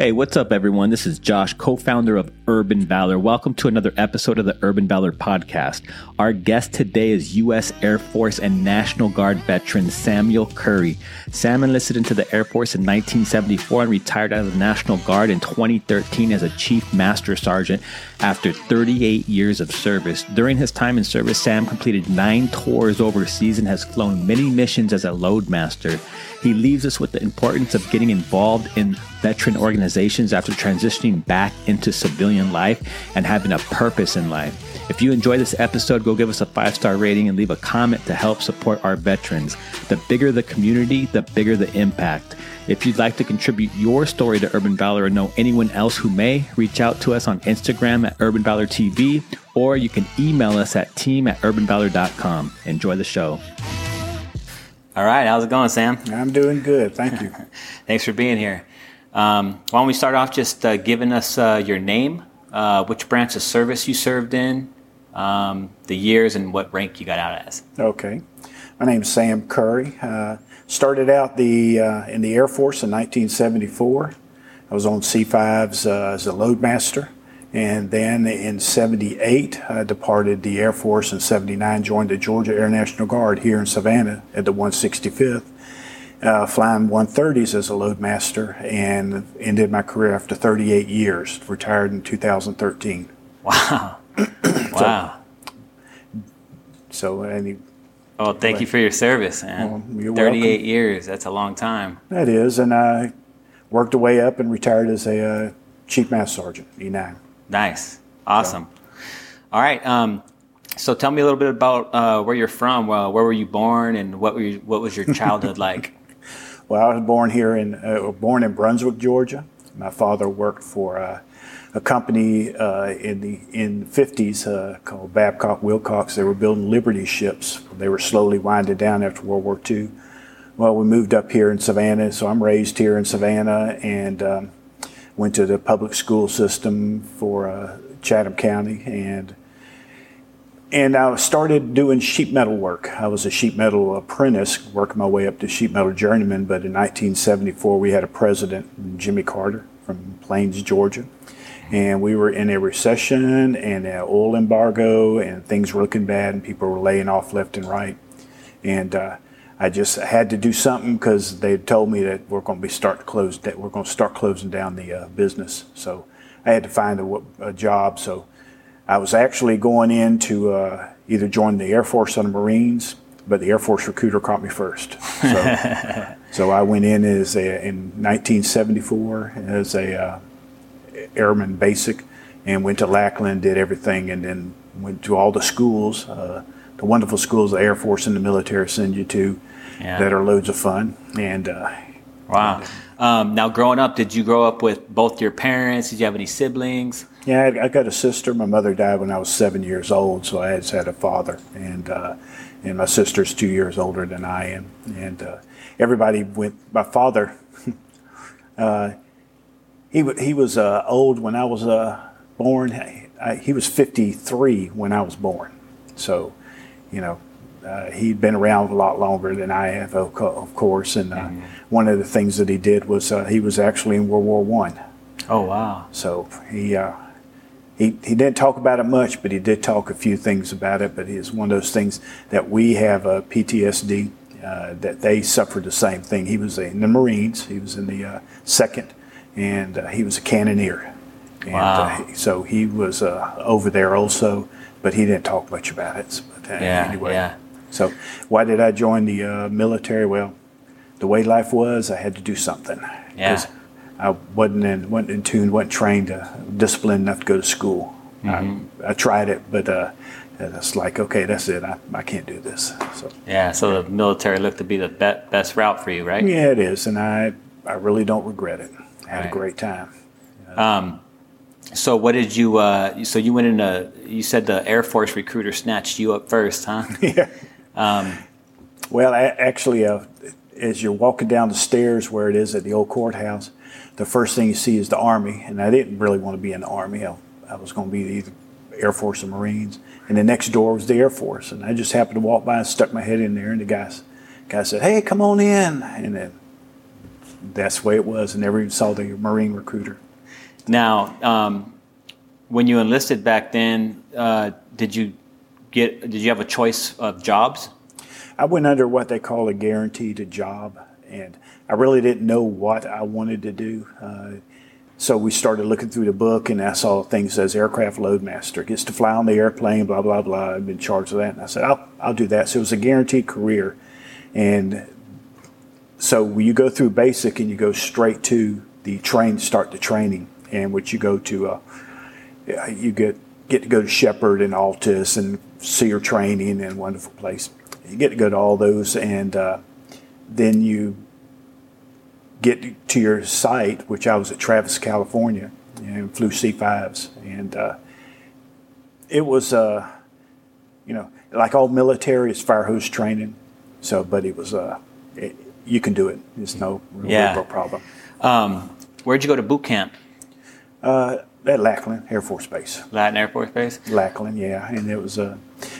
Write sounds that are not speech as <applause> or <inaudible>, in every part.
Hey, what's up, everyone? This is Josh, co founder of Urban Valor. Welcome to another episode of the Urban Valor podcast. Our guest today is U.S. Air Force and National Guard veteran Samuel Currie. Sam enlisted into the Air Force in 1974 and retired out of the National Guard in 2013 as a Chief Master Sergeant after 38 years of service. During his time in service, Sam completed nine tours overseas and has flown many missions as a loadmaster. He leaves us with the importance of getting involved in veteran organizations after transitioning back into civilian life and having a purpose in life. If you enjoy this episode, go give us a five star rating and leave a comment to help support our veterans. The bigger the community, the bigger the impact. If you'd like to contribute your story to Urban Valor or know anyone else who may, reach out to us on Instagram at Urban Valor TV or you can email us at team at urbanvalor.com. Enjoy the show. All right, how's it going, Sam? I'm doing good. Thank you. <laughs> Thanks for being here. Um, why don't we start off just uh, giving us uh, your name, uh, which branch of service you served in, um, the years, and what rank you got out as? Okay. My name's Sam Currie. Started out the uh, in the Air Force in 1974. I was on C5s uh, as a loadmaster. And then in 78, I departed the Air Force. In 79, joined the Georgia Air National Guard here in Savannah at the 165th uh, flying 130s as a loadmaster and ended my career after 38 years. Retired in 2013. Wow. <clears throat> wow. So, any. Well, thank but, you for your service, man. Well, 38 welcome. years, that's a long time. That is. And I worked away up and retired as a uh, Chief Master Sergeant, E9. Nice. Awesome. So. All right. Um, so tell me a little bit about uh, where you're from. Well, where were you born, and what were you, what was your childhood <laughs> like? Well, I was born here in uh, born in Brunswick, Georgia. My father worked for uh, a company uh, in the in the 50s uh, called Babcock Wilcox. They were building Liberty ships. They were slowly winding down after World War II. Well, we moved up here in Savannah, so I'm raised here in Savannah and um, went to the public school system for uh, Chatham County and and I started doing sheet metal work. I was a sheet metal apprentice, working my way up to sheet metal journeyman. But in 1974, we had a president, Jimmy Carter, from Plains, Georgia, and we were in a recession and an oil embargo, and things were looking bad, and people were laying off left and right. And uh, I just had to do something because they told me that we're going to be start to close that we're going to start closing down the uh, business. So I had to find a, a job. So I was actually going in to uh, either join the Air Force or the Marines, but the Air Force recruiter caught me first. So, <laughs> so I went in as a, in 1974 as a uh, airman basic, and went to Lackland, did everything, and then went to all the schools, uh, the wonderful schools the Air Force and the military send you to, yeah. that are loads of fun. And uh, wow. Um, now, growing up, did you grow up with both your parents? Did you have any siblings? Yeah, I, I, got a sister. My mother died when I was seven years old, so I just had a father, and uh, and my sister's two years older than I am. And uh, everybody went. My father, <laughs> uh, he he was uh, old when I was uh, born. I, he was 53 when I was born, so you know. Uh, he'd been around a lot longer than I have, of, course. And mm-hmm. one of the things that he did was he was actually in World War One. Oh wow! So he he, he didn't talk about it much, but he did talk a few things about it. But it's one of those things that we have a PTSD, uh, that they suffered the same thing. He was in the Marines, he was in the uh, second, and uh, he was a cannoneer. And wow. Uh, so he was uh, over there also, but he didn't talk much about it. But uh, yeah, anyway. Yeah. So why did I join the military? Well, the way life was, I had to do something. Yeah I wasn't in, wasn't in tune, wasn't trained, uh, disciplined enough to go to school. Mm-hmm. I, I, tried it, but uh, it's like, okay, that's it. I, I can't do this. So yeah, so the military looked to be the be- best route for you, right? Yeah, it is, and I I really don't regret it. I had right. a great time. Um, so what did you? Uh, so you went in a. You said the Air Force recruiter snatched you up first, huh? <laughs> yeah. Um, well, I, actually, uh, as you're walking down the stairs where it is at the old courthouse, the first thing you see is the Army, and I didn't really want to be in the Army. I, I was going to be either Air Force or Marines. And the next door was the Air Force, and I just happened to walk by and stuck my head in there, and the guy, guy said, "Hey, come on in," and then that's the way it was. I never even saw the Marine recruiter. Now, um, when you enlisted back then, uh, did you get? Did you have a choice of jobs? I went under what they call a guaranteed job, and I really didn't know what I wanted to do. Uh, so we started looking through the book, and I saw things as aircraft loadmaster gets to fly on the airplane, blah blah blah. I've been charged with that, and I said I'll I'll do that. So it was a guaranteed career, and so you go through basic and you go straight to the train, start the training, and which you go to, uh, you get get to go to Sheppard and Altus and SERE training and wonderful place. You get to go to all those, and uh, then you get to your site, which I was at Travis, California, and flew C5s. And uh, it was, uh, you know, like all military, it's fire hose training. So, but it was, uh, it, you can do it. It's no real, Yeah. real problem. Um, where'd you go to boot camp? Uh, at Lackland Air Force Base. Lackland Air Force Base. Lackland, yeah, and it was uh,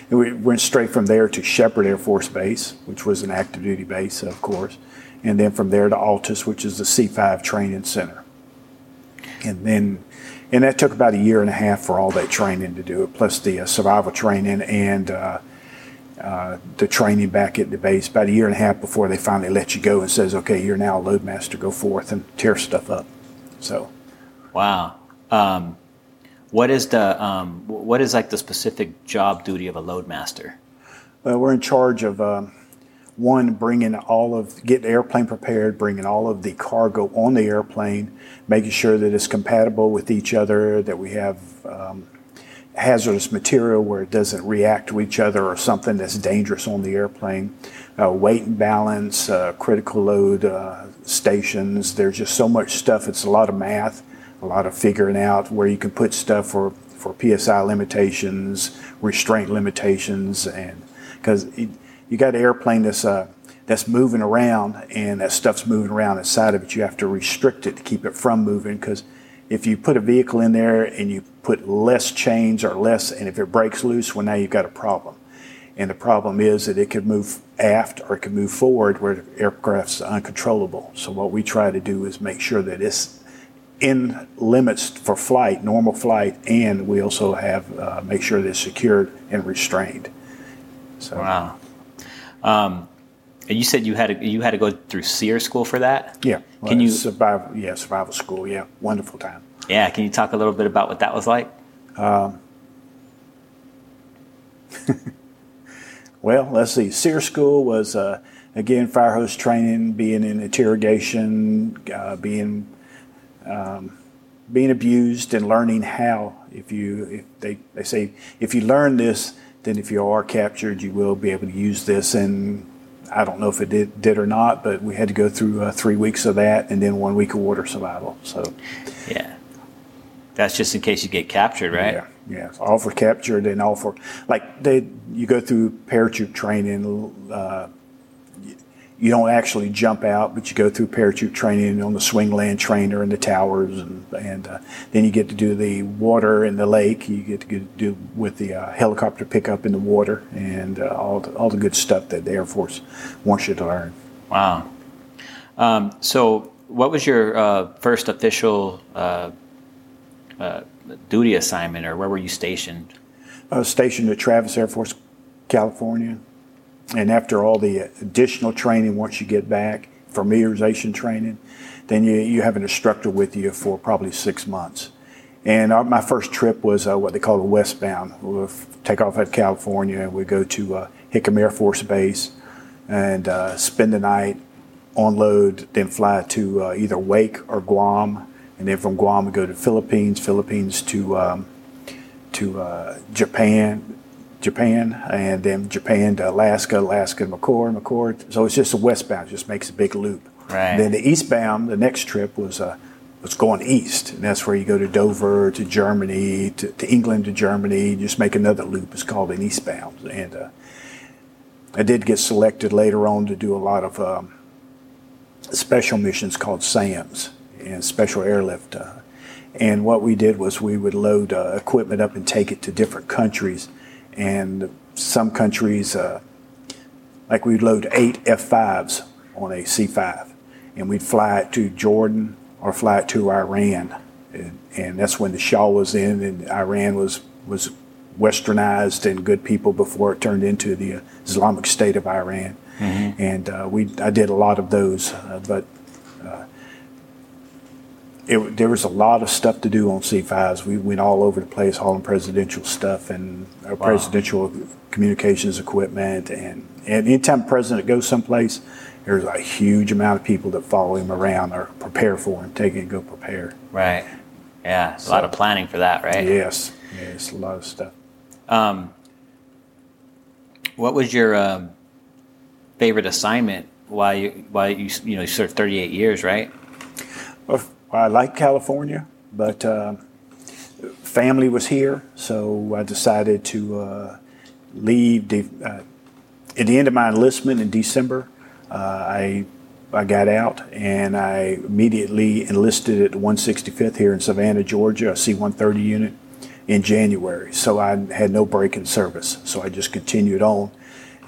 we went straight from there to Sheppard Air Force Base, which was an active duty base, of course, and then from there to Altus, which is the C5 training center, and then and that took about a year and a half for all that training to do it, plus the uh, survival training and. Uh, the training back at the base about a year and a half before they finally let you go and says, okay, you're now a loadmaster, go forth and tear stuff up. So Wow. Um, what is the um, what is like the specific job duty of a loadmaster? Uh, we're in charge of um, one bringing all of get the airplane prepared, bringing all of the cargo on the airplane, making sure that it's compatible with each other, that we have um, hazardous material where it doesn't react to each other or something that's dangerous on the airplane. Uh, weight and balance, uh, critical load uh, stations. There's just so much stuff. It's a lot of math, a lot of figuring out where you can put stuff for for PSI limitations, restraint limitations, and because you got an airplane that's uh, that's moving around and that stuff's moving around inside of it, you have to restrict it to keep it from moving. Because if you put a vehicle in there and you put less chains or less, and if it breaks loose, well, now you've got a problem. And the problem is that it could move aft or it could move forward where the aircraft's uncontrollable. So what we try to do is make sure that it's in limits for flight, normal flight, and we also have uh, make sure that it's secured and restrained. So Wow. Um, and you said you had to, you had to go through SERE school for that. yeah, Can you? survive? Yeah, survival school. Yeah, wonderful time. Yeah. Can you talk a little bit about what that was like? <laughs> Well, let's see. SERE school was uh, again fire hose training, being in interrogation, uh, being um, being abused, and learning how. If you if they they say if you learn this, then if you are captured, you will be able to use this. And I don't know if it did did or not, but we had to go through uh, three weeks of that, and then one week of water survival. So Yeah. That's just in case you get captured, right? Yeah, yeah. All for captured and all for like they. You go through parachute training. Uh, you- don't actually jump out, but you go through parachute training on the swing land trainer and the towers, and and uh, then you get to do the water in the lake. You get to get do with the uh, helicopter pickup in the water and uh, all the, all the good stuff that the Air Force wants you to learn. Wow. Um, so, what was your uh, first official uh, duty assignment, or where were you stationed? I was stationed at Travis Air Force, California. And after all the additional training, once you get back, familiarization training, then you, you have an instructor with you for probably six months. And our, my first trip was uh, what they call a westbound. We'll take off at California and we go to uh, Hickam Air Force Base and uh, spend the night, unload, then fly to uh, either Wake or Guam. And then from Guam, we go to Philippines, Philippines to um, to uh, Japan, Japan, and then Japan to Alaska, Alaska to McChord, McChord. So it's just a westbound, just makes a big loop. Right. Then the eastbound, the next trip was uh, was going east, and that's where you go to Dover, to Germany, to, to England, to Germany. Just make another loop. It's called an eastbound, and uh, I did get selected later on to do a lot of um, special missions called SAMs and special airlift. Uh, and what we did was we would load uh, equipment up and take it to different countries. And some countries, uh, like we'd load eight F5s on a C5. and we'd fly it to Jordan or fly it to Iran, and, and that's when the Shah was in, and Iran was was westernized and good people before it turned into the Islamic State of Iran. Mm-hmm. And uh, we, I did a lot of those, uh, but uh, it, there was a lot of stuff to do on C5s. We went all over the place hauling presidential stuff and wow. presidential communications equipment. And, and anytime a president goes someplace, there's a huge amount of people that follow him around or prepare for him, take it and go prepare. Right. Yeah, a so, lot of planning for that, right? Yes, yes, a lot of stuff. Um, what was your um, favorite assignment while you while you you know you served 38 years, right? Well, I like California, but uh, family was here, so I decided to uh, leave. De- uh, at the end of my enlistment in December, uh, I I got out and I immediately enlisted at the 165th here in Savannah, Georgia, a C-130 unit in January. So I had no break in service. So I just continued on.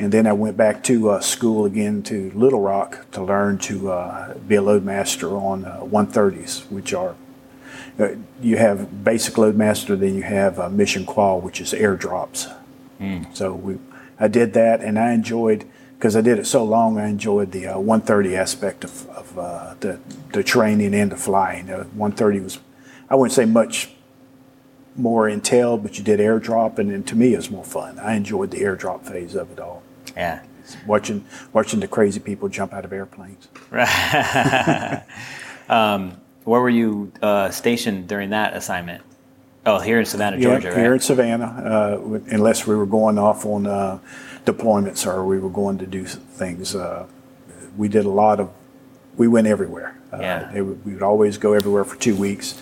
And then I went back to uh, school again to Little Rock to learn to uh, be a loadmaster on uh, 130s, which are uh, you have basic loadmaster, then you have uh, mission qual, which is airdrops. Mm. So we, I did that, and I enjoyed because I did it so long. I enjoyed the uh, 130 aspect of, of the the training and the flying. 130 was I wouldn't say much more intel, but you did airdrop, and, and to me, it was more fun. I enjoyed the airdrop phase of it all. Yeah, watching watching the crazy people jump out of airplanes. Right. <laughs> um, where were you uh, stationed during that assignment? Oh, here in Savannah, Georgia, yeah, right? Here in Savannah, uh, unless we were going off on uh, deployments or we were going to do things. Uh, we did a lot of, we went everywhere. Uh, yeah. we would always go everywhere for two weeks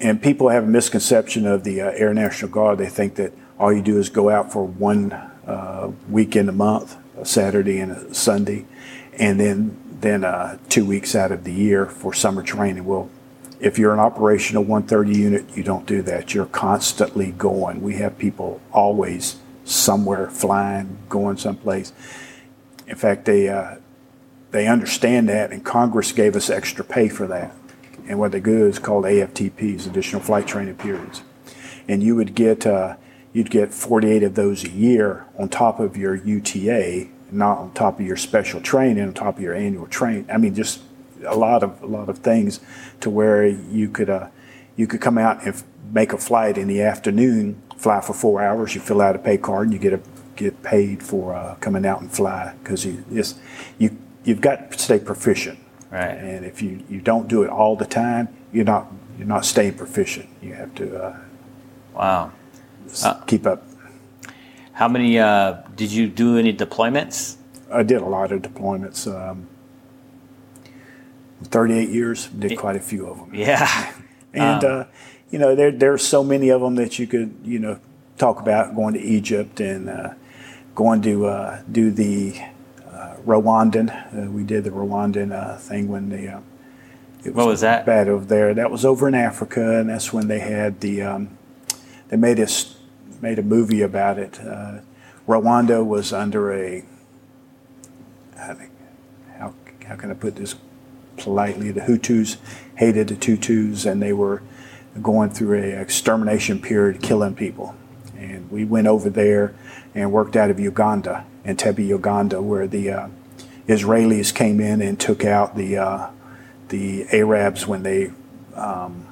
and people have a misconception of the uh, Air National Guard. They think that all you do is go out for one uh, weekend a month, a Saturday and a Sunday, and then then uh, two weeks out of the year for summer training. Well, if you're an operational 130 unit, you don't do that. You're constantly going. We have people always somewhere flying, going someplace. In fact, they uh, they understand that, and Congress gave us extra pay for that and what they do is called AFTPs, additional flight training periods. And you would get uh, you'd get 48 of those a year on top of your UTA, not on top of your special training, on top of your annual train. I mean, just a lot of a lot of things to where you could uh, you could come out and make a flight in the afternoon, fly for four hours. You fill out a pay card, and you get a get paid for uh, coming out and fly because you just you you've got to stay proficient. Right. And if you, you don't do it all the time, you're not you're not staying proficient. You have to. Uh, wow. Uh, keep up. How many uh, did you do? Any deployments? I did a lot of deployments. Um, 38 years, did quite a few of them. Yeah. <laughs> and um, uh, you know there there's so many of them that you could you know talk about going to Egypt and uh, going to uh, do the Rwandan. Uh, we did the Rwandan uh, thing when the uh, it was what was that bad over there. That was over in Africa, and that's when they had the um, they made a made a movie about it. Uh, Rwanda was under a I think how how can I put this politely? The Hutus hated the Tutus, and they were going through a extermination period, killing people. And we went over there and worked out of Uganda, Entebbe, Uganda, where the uh, Israelis came in and took out the uh, the Arabs when they um,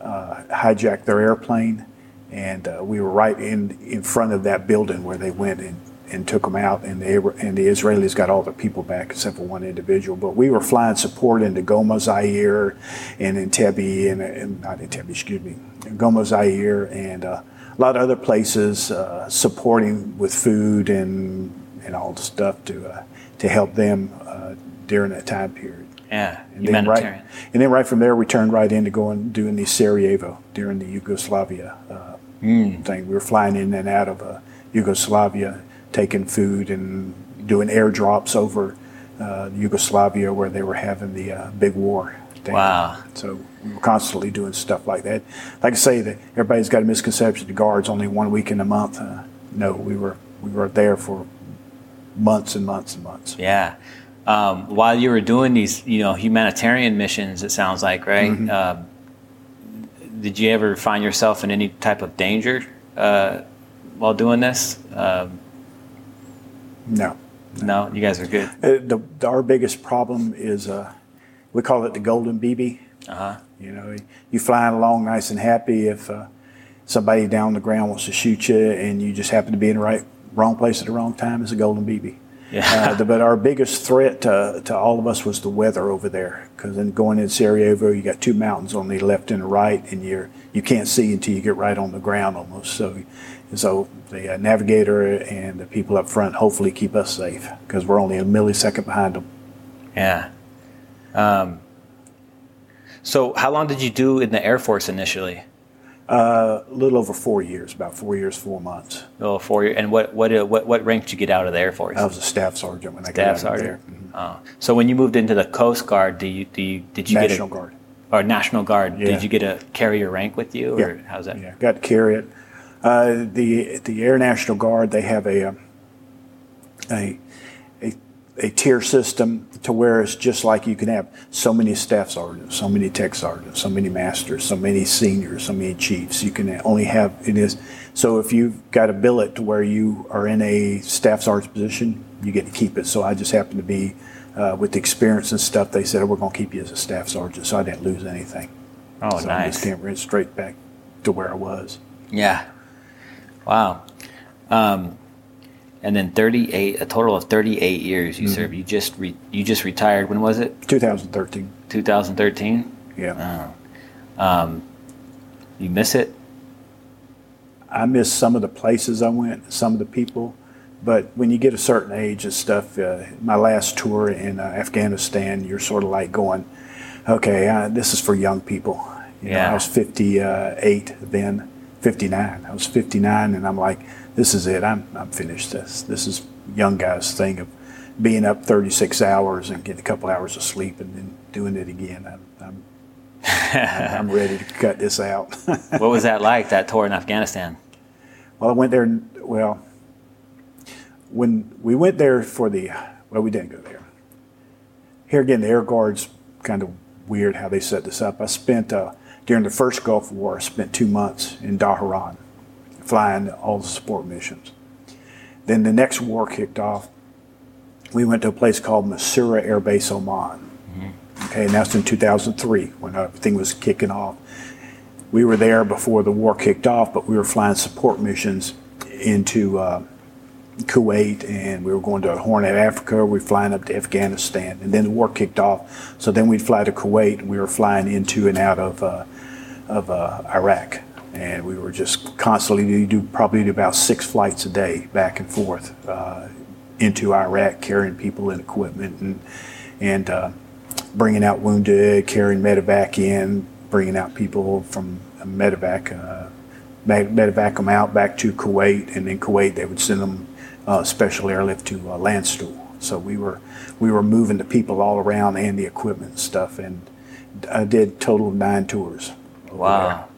uh, hijacked their airplane, and uh, we were right in in front of that building where they went and, and took them out, and the and the Israelis got all the people back except for one individual. But we were flying support into Goma, Zaire, and Entebbe, and, and not Entebbe, excuse me, Goma, Zaire, and uh, a lot of other places uh, supporting with food and and all the stuff to uh, to help them uh, during that time period. Yeah, and then right, and then right from there, we turned right into going doing the Sarajevo during the Yugoslavia uh, mm. thing. We were flying in and out of uh, Yugoslavia, taking food and doing airdrops over uh, Yugoslavia where they were having the uh, big war. Thing. Wow! So we were constantly doing stuff like that. Like I say, that everybody's got a misconception the guards only one week in a month. Uh, no, we were we were there for months and months and months. Yeah. um, while you were doing these, you know, humanitarian missions, it sounds like, right? Mm-hmm. Did you ever find yourself in any type of danger uh, while doing this? Um, No. no, you guys are good. Uh, the, the, our biggest problem is uh, we call it the golden BB. Uh huh. You know, you flying along nice and happy. If uh, somebody down on the ground wants to shoot you, and you just happen to be in the right wrong place at the wrong time, it's a golden BB. Yeah. Uh, but our biggest threat to, to all of us was the weather over there. Because then going in Sarajevo, you got two mountains on the left and the right, and you're you can't see until you get right on the ground almost. So, so the uh, navigator and the people up front hopefully keep us safe because we're only a millisecond behind them. Yeah. Um, so, how long did you do in the Air Force initially? Uh, a little over four years, about four years, four months. Oh, four years. And what what uh, what what rank did you get out of the Air Force? I was a staff sergeant when I Staff got out of sergeant. there. Mhm. Oh. So when you moved into the Coast Guard, do you do you, did you National get a, Guard. or National Guard? Yeah. Did you get a carrier rank with you, or Yeah. how's that? Yeah, got to carry it. Uh, the the Air National Guard they have a um, a a, a tier system to where it's just like you can have so many staff sergeants, so many tech sergeants, so many masters, so many seniors, so many chiefs. You can only have it is. So if you've got a billet to where you are in a staff sergeant position, you get to keep it. So I just happened to be uh, with the experience and stuff. They said, oh, "We're going to keep you as a staff sergeant," so I didn't lose anything. Oh, so I just came right straight back to where I was. Yeah. Wow. Um, and then 38, a total of 38 years Mm-hmm. you served. You just re, you just retired. When was it? 2013. 2013. Yeah. Um, you miss it? I miss some of the places I went, some of the people, but when you get a certain age and stuff, uh, my last tour in uh, Afghanistan, you're sort of like going, okay, uh, this is for young people. You know, Yeah. I was 58 then, 59. I was 59, and I'm like, this is it. I'm, I'm finished. This this is young guys' thing of being up 36 hours and getting a couple hours of sleep and then doing it again. I'm, I'm, I'm ready to cut this out. <laughs> what was that like? That tour in Afghanistan? Well, I went there. Well, when we went there for the, well, we didn't go there. Here again, the Air Guard's kind of weird how they set this up. I spent uh, during the first Gulf War. I spent two months in Dhahran, flying all the support missions. Then the next war kicked off. We went to a place called Masirah Air Base, Oman. Okay, and that's in 2003 when everything was kicking off we were there before the war kicked off, but we were flying support missions into uh, Kuwait, and we were going to Horn of Africa. We were flying up to Afghanistan, and then the war kicked off. So then we'd fly to Kuwait, and we were flying into and out of uh, of uh, Iraq, and we were just constantly you do probably do about six flights a day back and forth uh, into Iraq, carrying people and equipment, and and uh, bringing out wounded, carrying medevac in, bringing out people from medevac, uh, med- medevac them out back to Kuwait, and in Kuwait they would send them uh, special airlift to uh, Landstuhl. So we were we were moving the people all around and the equipment and stuff, and I did total of nine tours. Wow. there.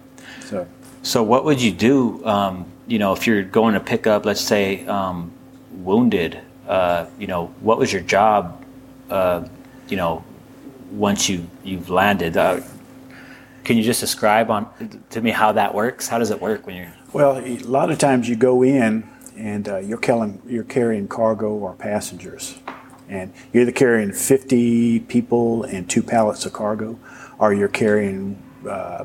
So what would you do? Um, you know, if you're going to pick up, let's say, um, wounded. Uh, you know, what was your job? Uh, you know, once you you've landed. Uh, can you just describe on to me how that works? How does it work when you're? Well, a lot of times you go in and uh, you're, carrying, you're carrying cargo or passengers. And you're either carrying 50 people and two pallets of cargo, or you're carrying uh,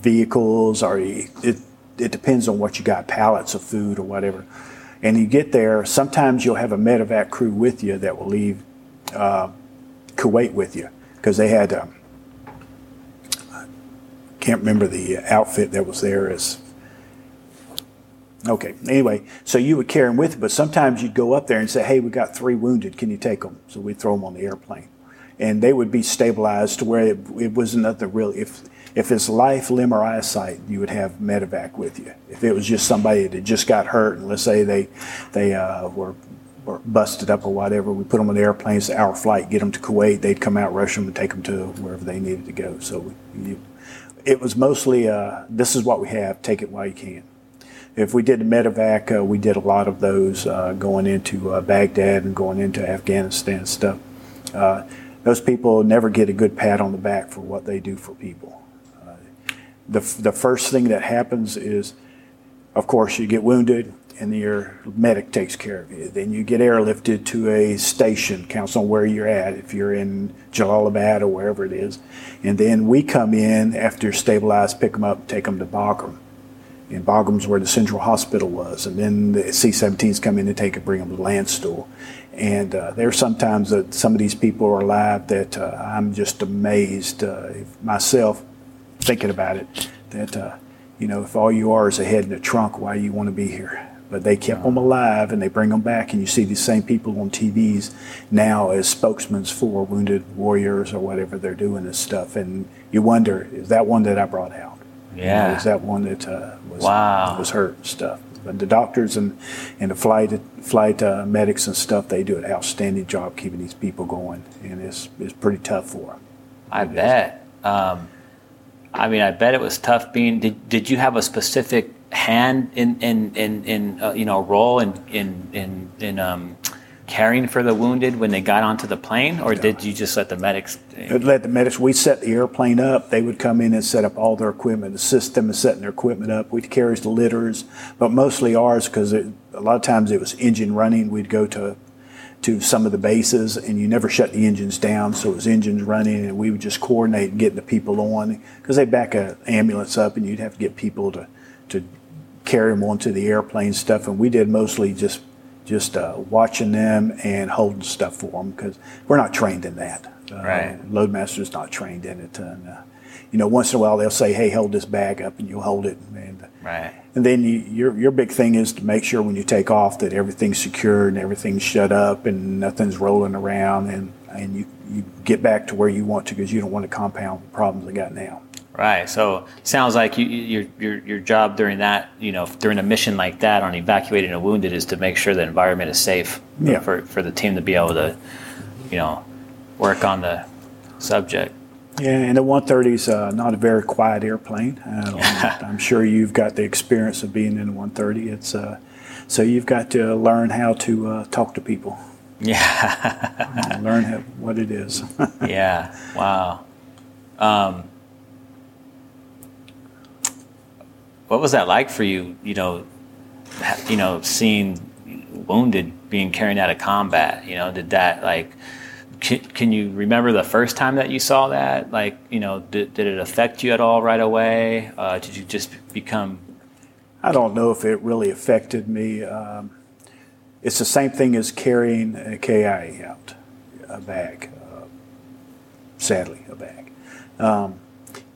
vehicles, or it, it depends on what you got pallets of food or whatever. And you get there, sometimes you'll have a medevac crew with you that will leave uh, Kuwait with you because they had. Um, can't remember the outfit that was there as okay anyway so you would carry them with you but sometimes you'd go up there and say hey we got three wounded can you take them so we'd throw them on the airplane and they would be stabilized to where it, it wasn't nothing real if if it's life limb or eyesight you would have medevac with you if it was just somebody that just got hurt and let's say they they uh, were busted up or whatever, we put them on the airplanes, our flight, get them to Kuwait. They'd come out, rush them, and take them to wherever they needed to go. So we, it was mostly uh, this is what we have. Take it while you can. If we did medevac, uh, we did a lot of those uh, going into uh, Baghdad and going into Afghanistan stuff. Uh, those people never get a good pat on the back for what they do for people. The, the first thing that happens is, of course, you get wounded and your medic takes care of you. Then you get airlifted to a station, counts on where you're at, if you're in Jalalabad or wherever it is. And then we come in after stabilized, pick them up, take them to Bagram. And Bagram's where the central hospital was. And then the C-17s come in and take and bring them to Landstuhl. And uh, there's sometimes that some of these people are alive that uh, I'm just amazed uh, myself thinking about it that, uh, you know, if all you are is a head in a trunk, why do you want to be here? but they kept them alive and they bring them back and you see these same people on TVs now as spokesmen for wounded warriors or whatever they're doing this stuff and you wonder is that one that I brought out? Yeah you know, is that one that uh, was wow. was hurt and stuff? But the doctors and and the flight flight uh, medics and stuff they do an outstanding job keeping these people going and it's it's pretty tough for them I bet. Um, I mean I bet it was tough being did, did you have a specific hand in in in, in uh, you know role in in in, in um, caring for the wounded when they got onto the plane, or did you just let the medics? Let the medics. We set the airplane up. They would come in and set up all their equipment, assist them in setting their equipment up. We'd carry the litters, but mostly ours because a lot of times it was engine running. We'd go to to some of the bases, and you never shut the engines down, so it was engines running, and we would just coordinate getting the people on because they back an ambulance up, and you'd have to get people to to carry them onto the airplane stuff, and we did mostly just just uh, watching them and holding stuff for them because we're not trained in that. Uh, right. Loadmaster's not trained in it. And, uh, you know, once in a while they'll say, "Hey, hold this bag up," and you'll hold it. And, right. And then you, your your big thing is to make sure when you take off that everything's secure and everything's shut up and nothing's rolling around, and and you you get back to where you want to because you don't want to compound the problems they got now. Right. So sounds like you, your your your job during that, you know, during a mission like that on evacuating a wounded is to make sure the environment is safe yeah. for for the team to be able to, you know, work on the subject. Yeah, and the 130 is uh, not a very quiet airplane. <laughs> I'm sure you've got the experience of being in a 130. It's uh, so you've got to learn how to uh, talk to people. <laughs> Yeah. learn how, what it is. <laughs> yeah. Wow. Um, what was that like for you? You know, you know, seeing wounded being carried out of combat. You know, did that like? Can, can you remember the first time that you saw that? Like, you know, did, did it affect you at all right away? Uh, did you just become? I don't know if it really affected me. Um, it's the same thing as carrying a KI out, a bag. Uh, sadly, a bag. Um,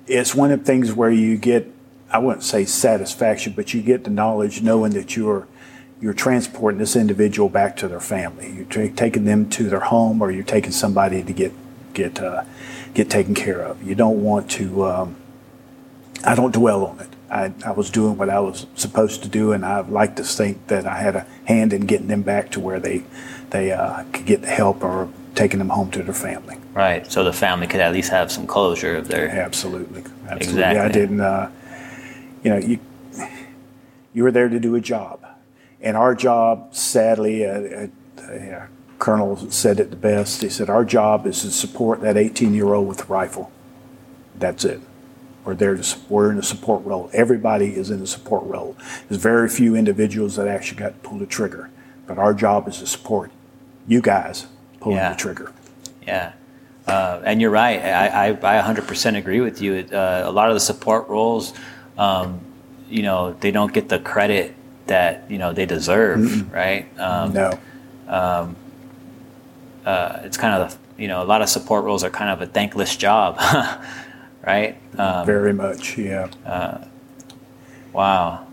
it's one of the things where you get I wouldn't say satisfaction, but you get the knowledge knowing that you're you're transporting this individual back to their family. You're tra- taking them to their home, or you're taking somebody to get get uh, get taken care of. You don't want to. Um, I don't dwell on it. I, I was doing what I was supposed to do, and I like to think that I had a hand in getting them back to where they they uh, could get the help or taking them home to their family. Right. So the family could at least have some closure of their. Absolutely. Absolutely. Exactly. I didn't. Uh, you know, you, you were there to do a job. And our job, sadly, uh, uh, Colonel said it the best. He said, Our job is to support that 18 year old with a rifle. That's it. We're there to we're in a support role. Everybody is in a support role. There's very few individuals that actually got to pull the trigger, but our job is to support you guys pulling yeah. the trigger. Yeah. Uh, and you're right. I, I, I 100% agree with you. Uh, a lot of the support roles, um, you know, they don't get the credit that you know they deserve, Mm-mm. right? Um, no. Um, uh, it's kind of you know a lot of support roles are kind of a thankless job, <laughs> right? Um, Very much, yeah. Uh, wow.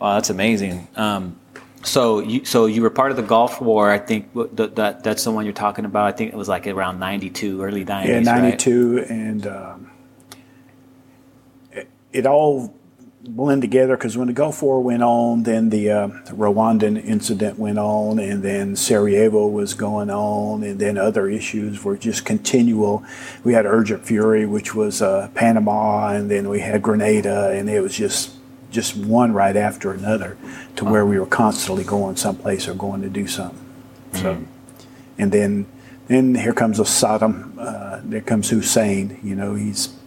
Wow, that's amazing. Um, so you so you were part of the Gulf War. I think that that's the one you're talking about. I think it was like around '92, early '90s. Yeah, '92, right? and um, it all blend together because when the Gulf War went on, then the, uh, Rwandan incident went on, and then Sarajevo was going on, and then other issues were just continual. We had Urgent Fury, which was uh, Panama, and then we had Grenada, and it was just just one right after another to where we were constantly going someplace or going to do something. Mm-hmm. So, and then And here comes a Saddam. Uh, there comes Hussein. You know, he's he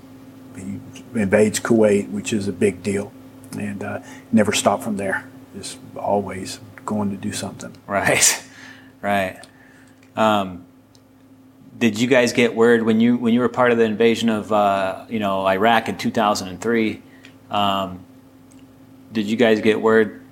invades Kuwait, which is a big deal, and uh, never stop from there. Just always going to do something. <laughs> Right, right. Um, did you guys get word when you when you were part of the invasion of uh, you know Iraq in 2003? Um, did you guys get word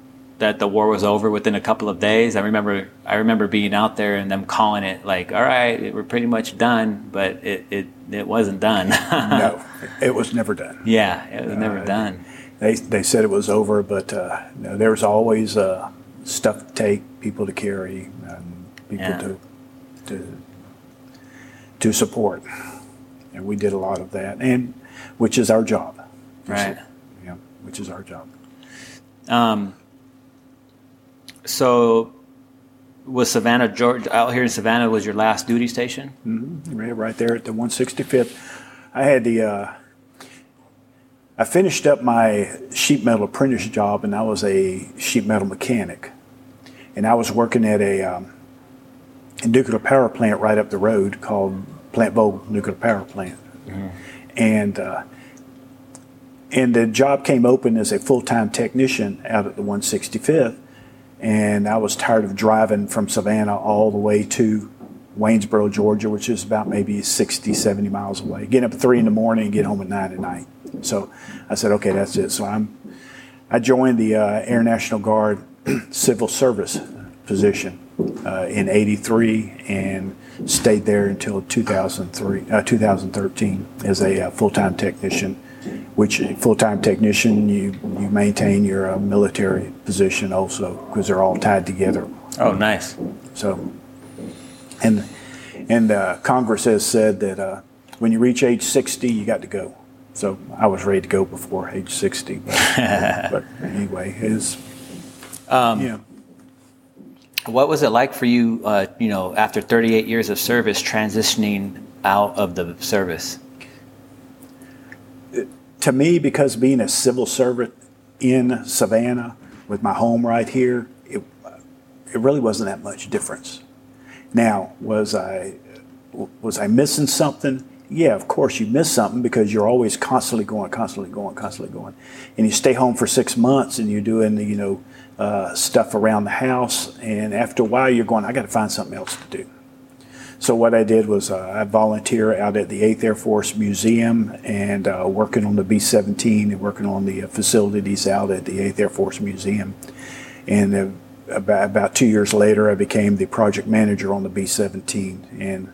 that the war was over within a couple of days? I remember I remember being out there and them calling it like, "All right, we're pretty much done," but it it, it wasn't done. <laughs> no, <laughs> it was never done. Yeah, it was uh, never done. They they said it was over, but uh, no, there was always uh, stuff to take, people to carry, and people yeah. to to to support. And we did a lot of that, and which is our job. Right. Yeah, which is our job. Um, so, was Savannah, Georgia, out here in Savannah, was your last duty station? Mm-hmm. Right there at the 165th. I had the, uh, I finished up my sheet metal apprentice job, and I was a sheet metal mechanic. And I was working at a, um, nuclear power plant right up the road called Plant Vogtle Nuclear Power Plant. Mm-hmm. And uh, and the job came open as a full-time technician out at the 165th. And I was tired of driving from Savannah all the way to Waynesboro, Georgia, which is about maybe 60, 70 miles away. Getting up at three in the morning and get home at nine at night. So I said, okay, that's it. So I'm, I joined the uh, Air National Guard <clears throat> civil service position uh, in 83 and stayed there until 2003, uh, 2013 as a uh, full-time technician which full-time technician you you maintain your uh, military position also because they're all tied together. Oh nice. So and and uh, congress has said that uh, when you reach age 60 you got to go. So i was ready to go before age 60 but, <laughs> but anyway is um, yeah. what was it like for you, uh, you know, after 38 years of service, transitioning out of the service? To me, because being a civil servant in Savannah with my home right here, it, it really wasn't that much difference. Now, was I was I missing something? Yeah, of course you miss something because you're always constantly going, constantly going, constantly going, and you stay home for six months and you're doing, you know, uh, stuff around the house, and after a while, you're going, I got to find something else to do. So what I did was uh, I volunteer out at the 8th Air Force Museum and uh, working on the B-17 and working on the facilities out at the 8th Air Force Museum. And uh, about, about two years later, I became the project manager on the B-17. And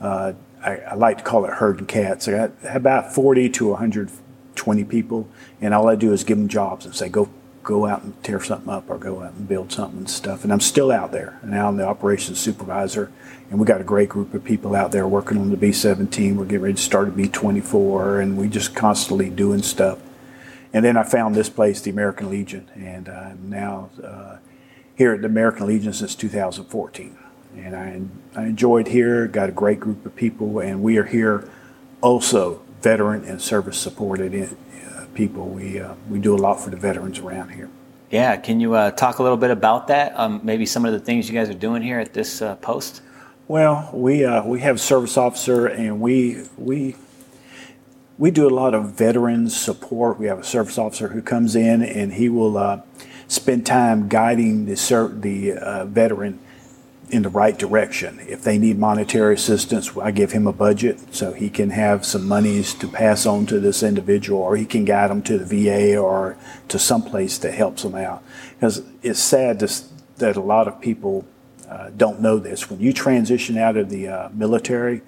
uh, I, I, like to call it herding cats. I got about 40 to 120 people, and all I do is give them jobs and say, go go out and tear something up or go out and build something and stuff. And I'm still out there. Now I'm the operations supervisor, and we got a great group of people out there working on the B-17. We're getting ready to start a B-24, and we just constantly doing stuff. And then I found this place, the American Legion, and I'm now uh, here at the American Legion since 2014. And I, I enjoyed here, got a great group of people, and we are here also veteran and service supported people. We uh, we do a lot for the veterans around here. Yeah, can you uh, talk a little bit about that? Um, maybe some of the things you guys are doing here at this uh, post. Well, we uh, we have a service officer, and we we we do a lot of veterans support. We have a service officer who comes in, and he will uh, spend time guiding the the uh, veteran in the right direction. If they need monetary assistance, I give him a budget so he can have some monies to pass on to this individual, or he can guide them to the VA or to someplace that helps them out. Because it's sad to, that a lot of people uh, don't know this. When you transition out of the uh, military,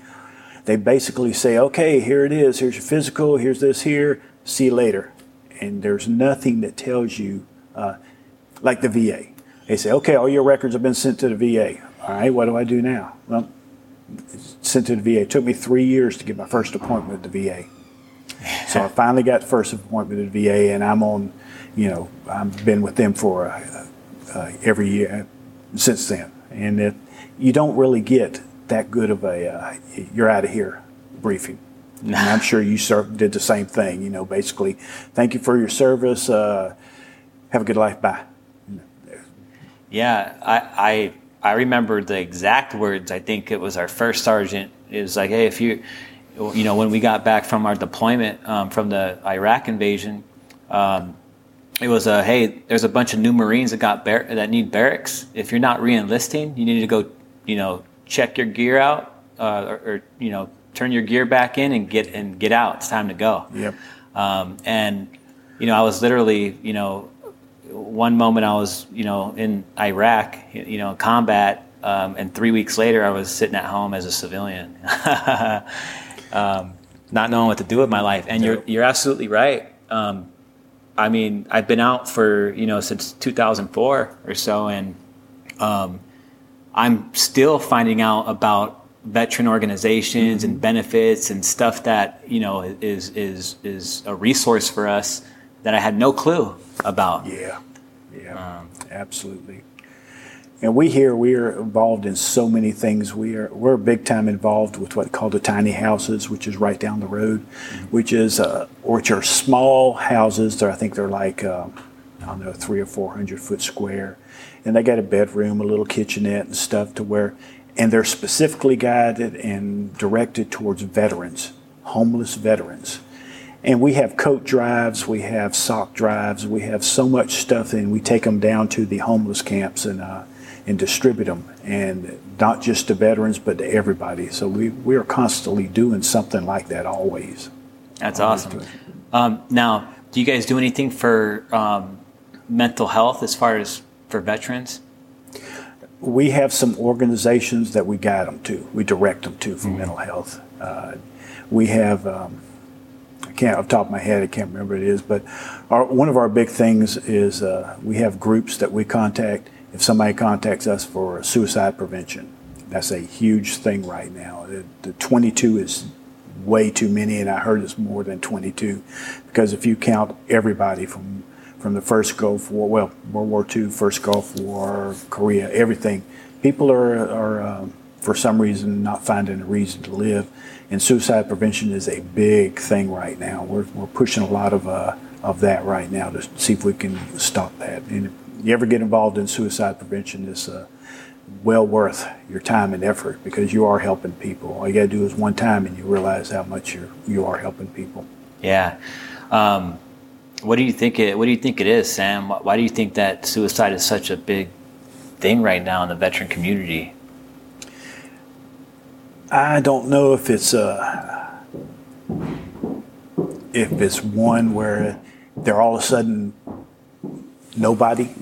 they basically say, okay, here it is, here's your physical, here's this here, see you later. And there's nothing that tells you, uh, like the VA. They say, okay, all your records have been sent to the VA. All right, what do I do now? Well, sent to the VA. It took me three years to get my first appointment with the VA. So I finally got the first appointment at the VA, and I'm on, you know, I've been with them for uh, uh, every year since then. And it, you don't really get that good of a, uh, you're out of here briefing. And I'm sure you did the same thing, you know, basically, thank you for your service. Uh, have a good life. Bye. Yeah, I, I I remember the exact words. I think it was our first sergeant. It was like, "Hey, if you, you know, when we got back from our deployment um, from the Iraq invasion, um, it was a hey, there's a bunch of new Marines that got bar- that need barracks. If you're not reenlisting, you need to go, you know, check your gear out, uh, or, or, you know, turn your gear back in and get and get out. It's time to go. Yep. Um, and you know, I was literally, you know, one moment I was, you know, in Iraq, you know, combat, um, and three weeks later I was sitting at home as a civilian, <laughs> um, not knowing what to do with my life. And you're you're absolutely right. Um, I mean, I've been out for you know since 2004 or so, and um, I'm still finding out about veteran organizations mm-hmm. and benefits and stuff that you know is is is a resource for us that I had no clue about. Yeah, yeah, um, absolutely. And we here we are involved in so many things. We are we're big time involved with what called the tiny houses, which is right down the road, mm-hmm. which is uh, which are small houses. They're, I think they're like uh, I don't know three or four hundred foot square, and they got a bedroom, a little kitchenette, and stuff to where, and they're specifically guided and directed towards veterans, homeless veterans and we have coat drives, we have sock drives, we have so much stuff, and we take them down to the homeless camps and uh, and distribute them, and not just to veterans, but to everybody. So we we are constantly doing something like that always. That's always awesome. Um, now, do you guys do anything for um, mental health as far as for veterans? We have some organizations that we guide them to, we direct them to for mm-hmm. mental health. Uh, we have. Um, can't off the top of my head, I can't remember what it is, but our, one of our big things is uh, we have groups that we contact if somebody contacts us for suicide prevention. That's a huge thing right now. The, the 22 is way too many, and I heard it's more than 22 because if you count everybody from from the first Gulf War, well, World War II, first Gulf War, Korea, everything, people are are uh, for some reason not finding a reason to live and suicide prevention is a big thing right now. We're, we're pushing a lot of uh, of that right now to see if we can stop that. And if you ever get involved in suicide prevention, it's uh, well worth your time and effort because you are helping people. All you got to do is one time, and you realize how much you you are helping people. Yeah. Um, what do you think it? What do you think it is, Sam? Why do you think that suicide is such a big thing right now in the veteran community? I don't know if it's a if it's one where they're all of a sudden nobody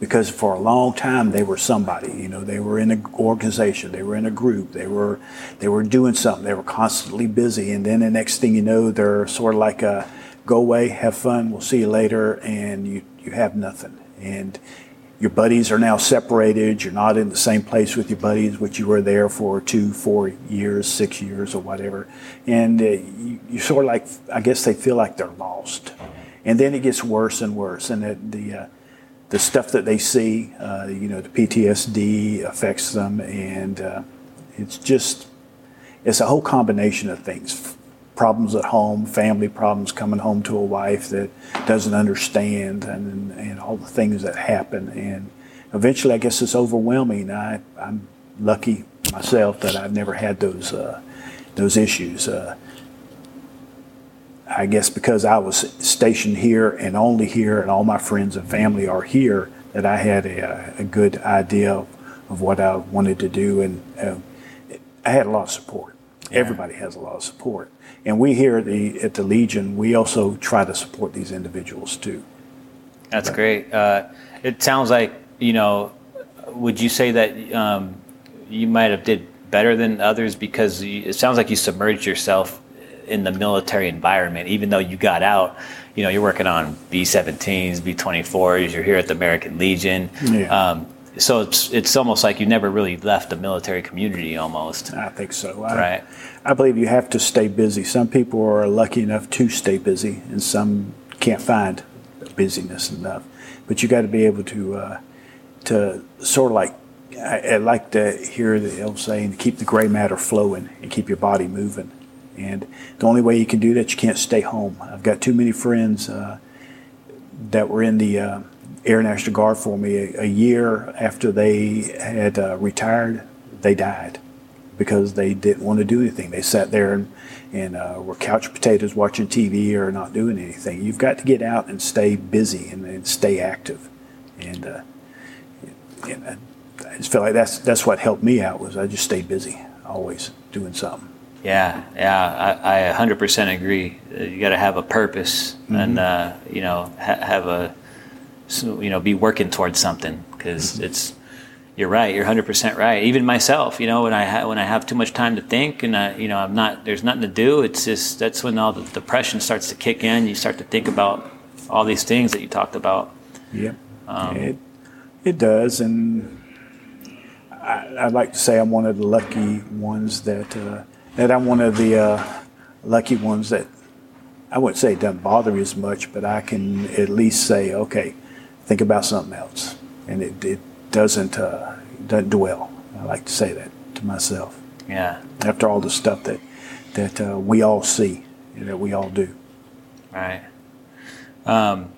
because for a long time they were somebody you know they were in an organization they were in a group they were they were doing something they were constantly busy and then the next thing you know they're sort of like a go away have fun we'll see you later and you you have nothing. And your buddies are now separated. You're not in the same place with your buddies, which you were there for two, four years, six years, or whatever. And uh, you, you, sort of like, I guess they feel like they're lost. And then it gets worse and worse. And the, the, uh, the stuff that they see, uh, you know, the PTSD affects them. And uh, it's just, it's a whole combination of things problems at home, family problems, coming home to a wife that doesn't understand, and, and all the things that happen. And eventually, I guess it's overwhelming. I, I'm lucky myself that I've never had those uh, those issues. Uh, I guess because I was stationed here and only here, and all my friends and family are here, that I had a, a good idea of, of, what I wanted to do, and uh, I had a lot of support. Yeah. Everybody has a lot of support. And we here at the, at the Legion, we also try to support these individuals too. That's right. great. Uh, it sounds like, you know, would you say that um, you might have did better than others because you, it sounds like you submerged yourself in the military environment, even though you got out, you know, you're working on B-17s, B-24s, you're here at the American Legion. Yeah. Um, so it's it's almost like you never really left the military community almost. I think so. I, right. I believe you have to stay busy. Some people are lucky enough to stay busy, and some can't find busyness enough. But you got to be able to uh, to sort of like I, I, like to hear the old saying, keep the gray matter flowing and keep your body moving. And the only way you can do that, you can't stay home. I've got too many friends uh, that were in the uh, Air National Guard for me. A, a year after they had uh, retired, they died because they didn't want to do anything. They sat there and, and uh, were couch potatoes watching TV or not doing anything. You've got to get out and stay busy and, and stay active. And, uh, and I just feel like that's that's what helped me out was I just stayed busy, always doing something. Yeah, yeah, I, I 100% agree. You got to have a purpose mm-hmm. and uh, you know ha- have a you know be working towards something because mm-hmm. it's you're right. You're 100 percent right. Even myself, you know, when I ha- when I have too much time to think and I, you know I'm not there's nothing to do. It's just that's when all the depression starts to kick in. You start to think about all these things that you talked about. Yeah, um, it it does, and I, would like to say I'm one of the lucky ones that uh, that I'm one of the uh, lucky ones that I wouldn't say it doesn't bother me as much, but I can at least say, okay, think about something else, and it, it doesn't uh, doesn't dwell. I like to say that to myself. Yeah. After all the stuff that that uh, we all see, and that we all do. Right. Um,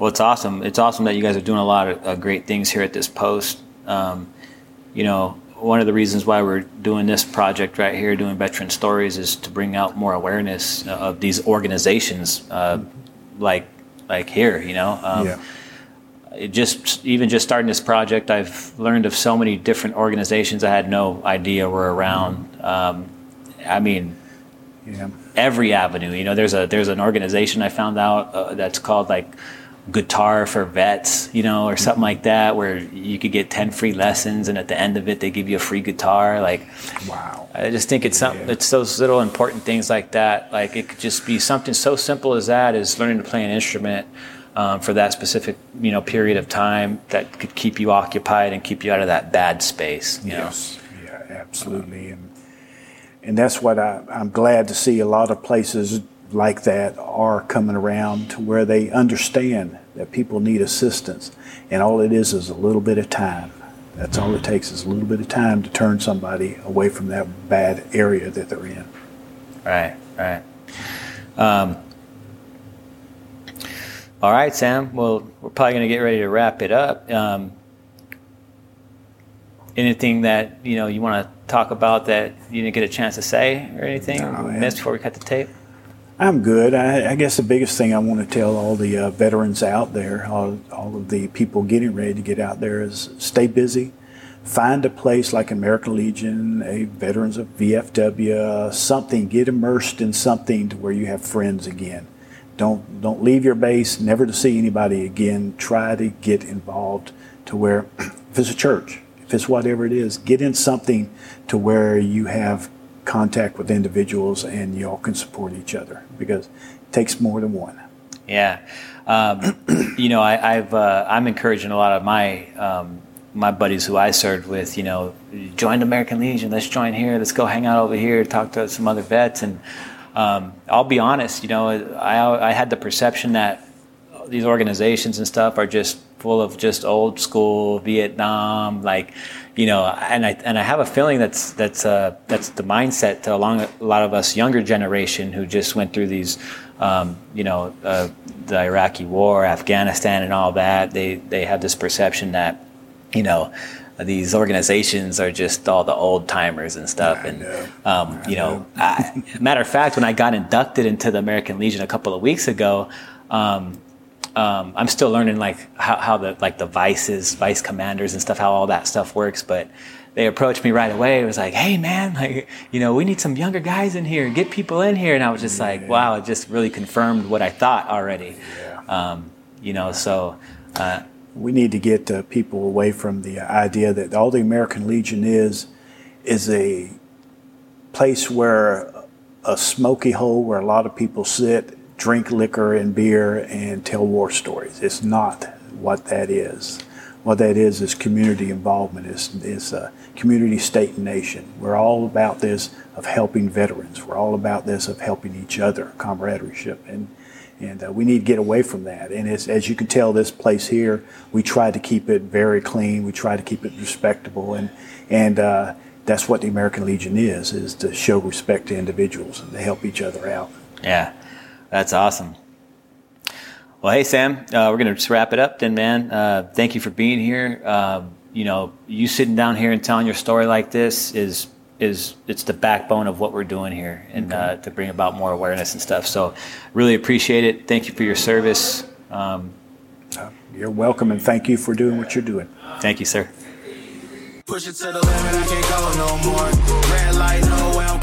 well, it's awesome. It's awesome that you guys are doing a lot of uh, great things here at this post. Um, you know, one of the reasons why we're doing this project right here, doing veteran stories, is to bring out more awareness of these organizations, uh, like like here. You know, um, yeah just even just starting this project, I've learned of so many different organizations I had no idea were around. Um, I mean, yeah. every avenue. You know, there's a there's an organization I found out uh, that's called like guitar for vets, you know, or something like that, where you could get ten free lessons, and at the end of it, they give you a free guitar. Like, wow! I just think it's something. Yeah. It's those little important things like that. Like it could just be something so simple as that, is learning to play an instrument um, for that specific you know period of time that could keep you occupied and keep you out of that bad space. yes, know? yeah, absolutely, and and that's what I, I'm glad to see. A lot of places like that are coming around to where they understand that people need assistance, and all it is is a little bit of time. That's all it takes is a little bit of time to turn somebody away from that bad area that they're in. Right, right. Um, all right, Sam. Well, we're probably going to get ready to wrap it up. Um, anything that you know you want to talk about that you didn't get a chance to say, or anything no, missed before we cut the tape? I'm good. I, I, guess the biggest thing I want to tell all the uh, veterans out there, all, all of the people getting ready to get out there, is stay busy. Find a place like American Legion, a Veterans of VFW, something. Get immersed in something to where you have friends again don't don't leave your base never to see anybody again try to get involved to where <clears throat> if it's a church if it's whatever it is get in something to where you have contact with individuals and y'all can support each other because it takes more than one yeah um, <clears throat> you know I, have uh, i'm encouraging a lot of my um, my buddies who I served with, you know, join the American Legion. Let's join here. Let's go hang out over here. Talk to some other vets, and um, I'll be honest, you know, I, I had the perception that these organizations and stuff are just full of just old school Vietnam, like, you know, and I and I have a feeling that's that's uh, that's the mindset to along a lot of us younger generation who just went through these, um, you know, uh, the Iraqi War, Afghanistan, and all that. They they have this perception that, you know, these organizations are just all the old timers and stuff. And, um, you know, I, matter of fact, when I got inducted into the American Legion a couple of weeks ago, um, um, I'm still learning like how, how, the like the vices, vice commanders and stuff, how all that stuff works. But they approached me right away. It was like, "Hey, man, like you know, we need some younger guys in here. Get people in here." And I was just yeah. like, "Wow!" It just really confirmed what I thought already. Yeah. Um, you know, so uh, we need to get uh, people away from the idea that all the American Legion is is a place where a smoky hole where a lot of people sit, drink liquor and beer, and tell war stories. It's not what that is. What that is is community involvement. Is is uh, community, state, and nation. We're all about this of helping veterans. We're all about this of helping each other, camaraderie, and and uh, we need to get away from that. And as you can tell, this place here, we try to keep it very clean. We try to keep it respectable, and and uh, that's what the American Legion is: is to show respect to individuals and to help each other out. Yeah, that's awesome. Well, hey Sam, uh, we're gonna just wrap it up then, man. Uh, thank you for being here. Um, you know, you sitting down here and telling your story like this is is it's the backbone of what we're doing here, and okay. uh, to bring about more awareness and stuff. So, really appreciate it. Thank you for your service. Um, you're welcome, and thank you for doing what you're doing. Thank you, sir. Push it to the limit, I can't go no more. Red light, no way I'm